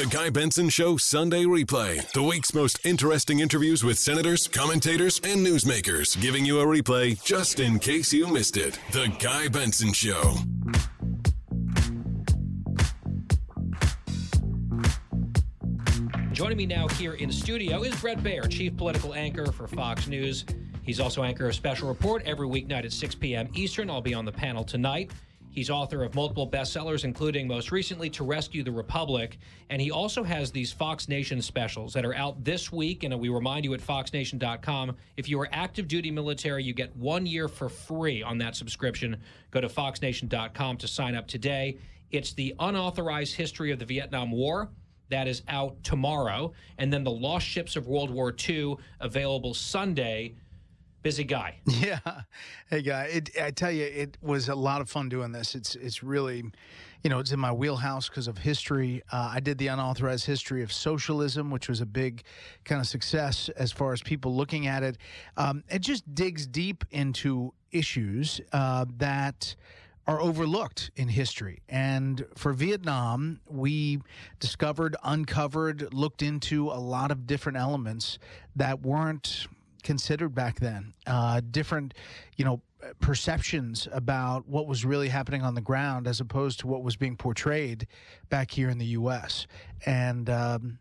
The Guy Benson Show Sunday Replay. The week's most interesting interviews with senators, commentators, and newsmakers, giving you a replay just in case you missed it. The Guy Benson Show. Joining me now here in studio is Bret Baier, chief political anchor for Fox News. He's also anchor of Special Report every weeknight at 6 p.m. Eastern. I'll be on the panel tonight. He's author of multiple bestsellers, including most recently To Rescue the Republic. And he also has these Fox Nation specials that are out this week. And we remind you at foxnation.com if you are active duty military, you get one year for free on that subscription. Go to foxnation.com to sign up today. It's the unauthorized history of the Vietnam War. That is out tomorrow. And then the Lost Ships of World War II, available Sunday. Busy guy. Yeah. Hey, guy. It, I tell you, it was a lot of fun doing this. It's it's really, you know, it's in my wheelhouse because of history. Uh, I did the unauthorized history of socialism, which was a big kind of success as far as people looking at it. Um, it just digs deep into issues uh, that are overlooked in history. And for Vietnam, we discovered, uncovered, looked into a lot of different elements that weren't considered back then. Uh, different, you know, perceptions about what was really happening on the ground as opposed to what was being portrayed back here in the U.S. And, um,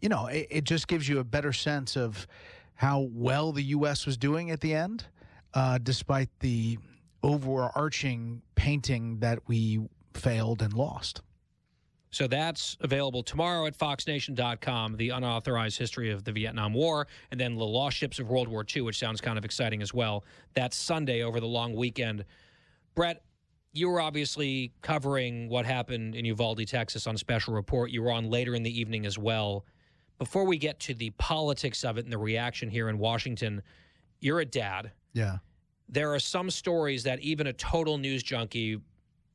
you know, it, it, just gives you a better sense of how well the U.S. was doing at the end, uh, despite the overarching painting that we failed and lost. So that's available tomorrow at foxnation.com, the unauthorized history of the Vietnam War, and then the lost ships of World War II, which sounds kind of exciting as well. That's Sunday over the long weekend. Bret, you were obviously covering what happened in Uvalde, Texas on Special Report. You were on later in the evening as well. Before we get to the politics of it and the reaction here in Washington, you're a dad. Yeah there are some stories that even a total news junkie,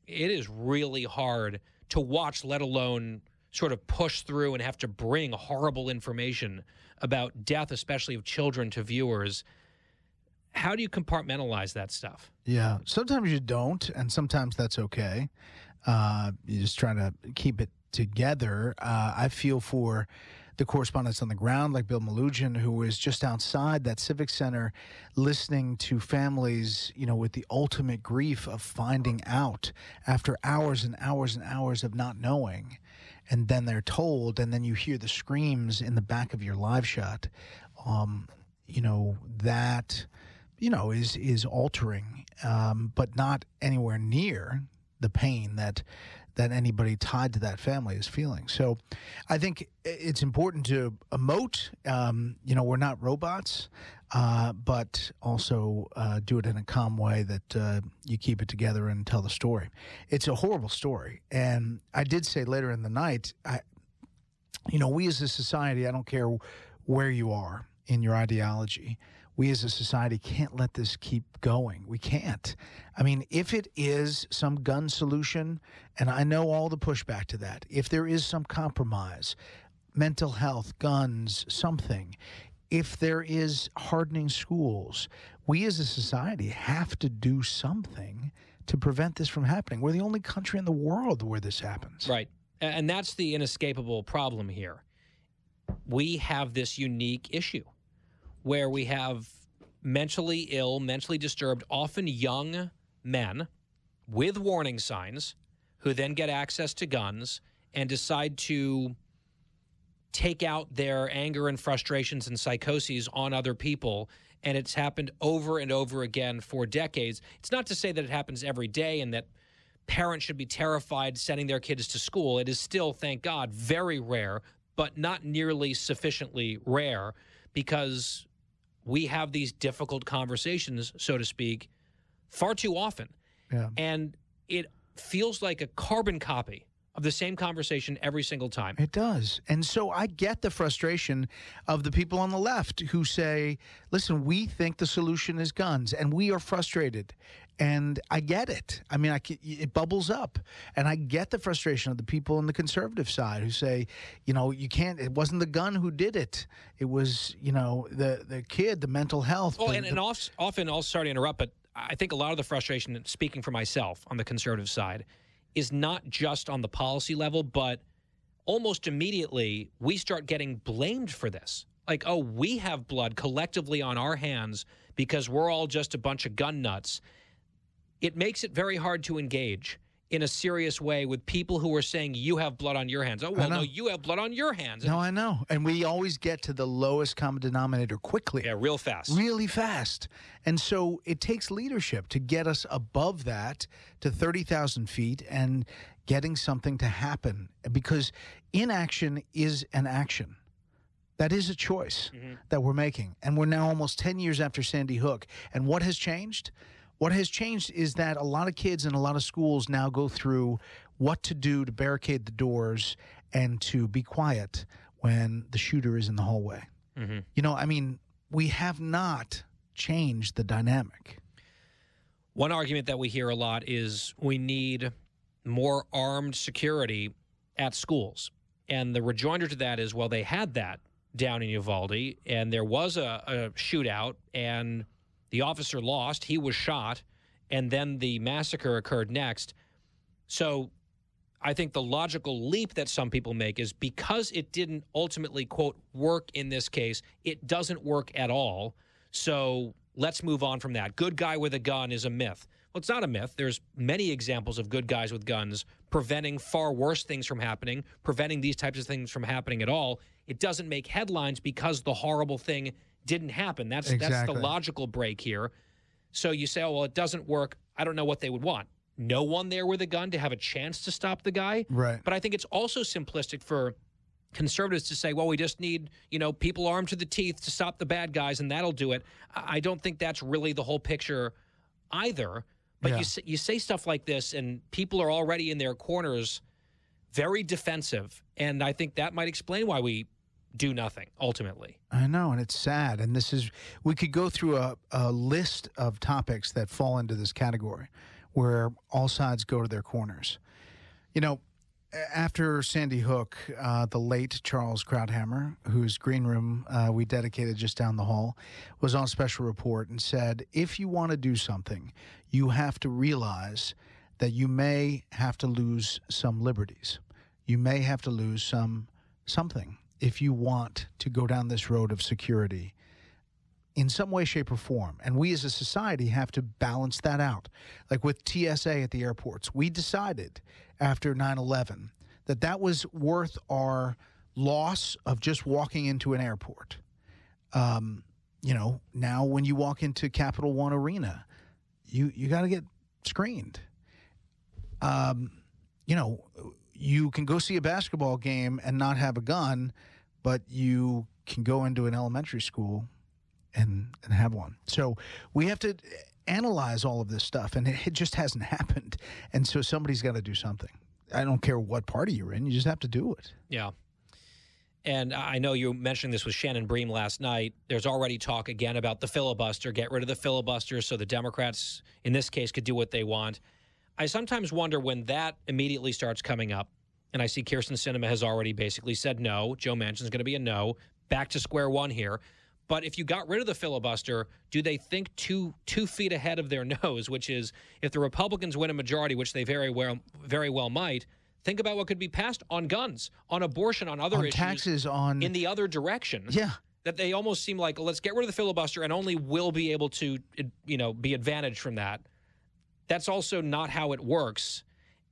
it is really hard to watch, let alone sort of push through and have to bring horrible information about death, especially of children, to viewers. How do you compartmentalize that stuff? Yeah, sometimes you don't, and sometimes that's okay. Uh, you're just trying to keep it together. Uh, I feel for the correspondents on the ground, like Bill Melugin, who was just outside that civic center, listening to families, you know, with the ultimate grief of finding out after hours and hours and hours of not knowing, and then they're told, and then you hear the screams in the back of your live shot. Um, you know that, you know, is is altering, um, but not anywhere near the pain that that anybody tied to that family is feeling. So I think it's important to emote. Um, you know, we're not robots, uh, but also uh, do it in a calm way that uh, you keep it together and tell the story. It's a horrible story. And I did say later in the night, I, you know, we as a society, I don't care where you are in your ideology, we as a society can't let this keep going. We can't. I mean, if it is some gun solution, and I know all the pushback to that, if there is some compromise, mental health, guns, something, if there is hardening schools, we as a society have to do something to prevent this from happening. We're the only country in the world where this happens. Right. And that's the inescapable problem here. We have this unique issue where we have mentally ill, mentally disturbed, often young men with warning signs who then get access to guns and decide to take out their anger and frustrations and psychoses on other people. And it's happened over and over again for decades. It's not to say that it happens every day and that parents should be terrified sending their kids to school. It is still, thank God, very rare, but not nearly sufficiently rare because we have these difficult conversations, so to speak, far too often. Yeah. And it feels like a carbon copy of the same conversation every single time. It does. And so I get the frustration of the people on the left who say, listen, we think the solution is guns and we are frustrated. And I get it. I mean, I, it bubbles up. And I get the frustration of the people on the conservative side who say, you know, you can't, it wasn't the gun who did it. It was, you know, the, the kid, the mental health. Oh, the, and, and often, I'll sorry to interrupt, but I think a lot of the frustration, speaking for myself on the conservative side, is not just on the policy level, but almost immediately we start getting blamed for this. Like, oh, we have blood collectively on our hands because we're all just a bunch of gun nuts. It makes it very hard to engage in a serious way with people who are saying you have blood on your hands. Oh, well, no, you have blood on your hands. No, I know. And we always get to the lowest common denominator quickly. Yeah, real fast. Really fast. And so it takes leadership to get us above that to 30,000 feet and getting something to happen because inaction is an action. That is a choice mm-hmm. that we're making. And we're now almost 10 years after Sandy Hook. And what has changed? What has changed is that a lot of kids in a lot of schools now go through what to do to barricade the doors and to be quiet when the shooter is in the hallway. Mm-hmm. You know, I mean, we have not changed the dynamic. One argument that we hear a lot is we need more armed security at schools. And the rejoinder to that is well, they had that down in Uvalde, and there was a, a shootout, and the officer lost, he was shot, and then the massacre occurred next. So I think the logical leap that some people make is because it didn't ultimately, quote, work in this case, it doesn't work at all. So let's move on from that. Good guy with a gun is a myth. Well, it's not a myth. There's many examples of good guys with guns preventing far worse things from happening, preventing these types of things from happening at all. It doesn't make headlines because the horrible thing didn't happen. That's exactly. that's the logical break here. So you say, oh well, it doesn't work. I don't know what they would want. No one there with a gun to have a chance to stop the guy. Right. But I think it's also simplistic for conservatives to say, well, we just need, you know, people armed to the teeth to stop the bad guys and that'll do it. I don't think that's really the whole picture either. But yeah. you you say stuff like this and people are already in their corners very defensive and I think that might explain why we do nothing ultimately. I know, and it's sad. And this is, we could go through a, a list of topics that fall into this category where all sides go to their corners. You know, after Sandy Hook, uh, the late Charles Krauthammer, whose green room uh, we dedicated just down the hall, was on special report and said, if you want to do something, you have to realize that you may have to lose some liberties. You may have to lose some something if you want to go down this road of security in some way, shape, or form. And we as a society have to balance that out. Like with TSA at the airports, we decided after 9 11 that that was worth our loss of just walking into an airport. Um, you know, now when you walk into Capital One Arena, you, you got to get screened. Um, you know, you can go see a basketball game and not have a gun, but you can go into an elementary school and and have one. So we have to analyze all of this stuff, and it, it just hasn't happened. And so somebody's got to do something. I don't care what party you're in; you just have to do it. Yeah. And I know you mentioned this with Shannon Bream last night. There's already talk again about the filibuster. Get rid of the filibuster so the Democrats, in this case, could do what they want. I sometimes wonder when that immediately starts coming up, and I see Kyrsten Sinema has already basically said no. Joe Manchin's going to be a no. Back to square one here. But if you got rid of the filibuster, do they think two two feet ahead of their nose? Which is, if the Republicans win a majority, which they very well very well might, think about what could be passed on guns, on abortion, on other on issues, taxes, on in the other direction. Yeah, that they almost seem like let's get rid of the filibuster and only we'll be able to, you know, be advantaged from that. That's also not how it works.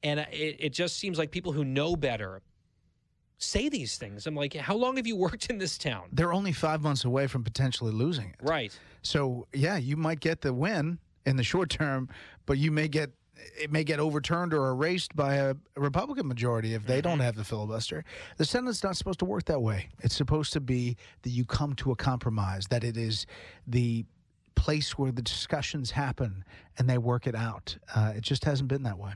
And it, it just seems like people who know better say these things. I'm like, how long have you worked in this town? They're only five months away from potentially losing it. Right. So, yeah, you might get the win in the short term, but you may get it may get overturned or erased by a Republican majority if they mm-hmm. don't have the filibuster. The Senate's not supposed to work that way. It's supposed to be that you come to a compromise, that it is the place where the discussions happen and they work it out. Uh, it just hasn't been that way.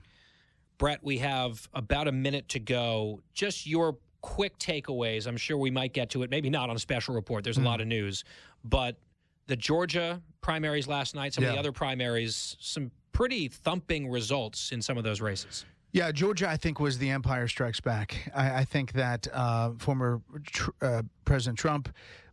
Bret, we have about a minute to go. Just your quick takeaways. I'm sure we might get to it. Maybe not on a special report. There's a lot of news, but the Georgia primaries last night, some of the other primaries, some pretty thumping results in some of those races. Yeah, Georgia, I think, was the Empire Strikes Back. I, I think that uh, former tr- uh, President Trump,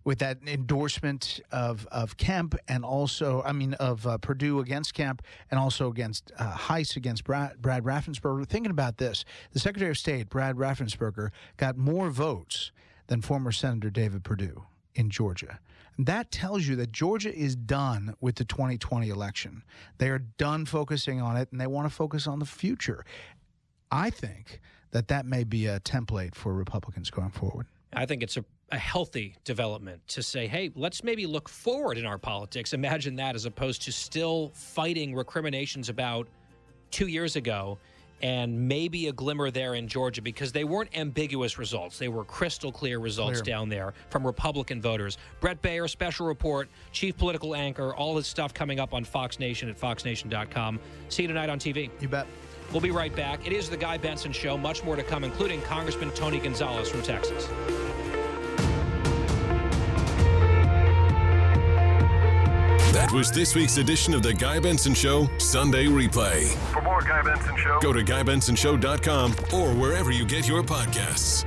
with that endorsement of of Kemp and also, I mean, of uh, Perdue against Kemp and also against uh, Hice against Brad, Brad Raffensperger. Thinking about this, the Secretary of State, Brad Raffensperger, got more votes than former Senator David Perdue in Georgia. That tells you that Georgia is done with the 2020 election. They are done focusing on it and they want to focus on the future. I think that that may be a template for Republicans going forward. I think it's a, a healthy development to say, hey, let's maybe look forward in our politics. Imagine that as opposed to still fighting recriminations about two years ago and maybe a glimmer there in Georgia because they weren't ambiguous results. They were crystal clear results Clear. down there from Republican voters. Bret Baier, special report, chief political anchor, all this stuff coming up on Fox Nation at foxnation.com. See you tonight on TV. You bet. We'll be right back. It is the Guy Benson Show. Much more to come, including Congressman Tony Gonzalez from Texas. That was this week's edition of The Guy Benson Show Sunday Replay. For more Guy Benson Show, Go to GuyBensonShow.com or wherever you get your podcasts.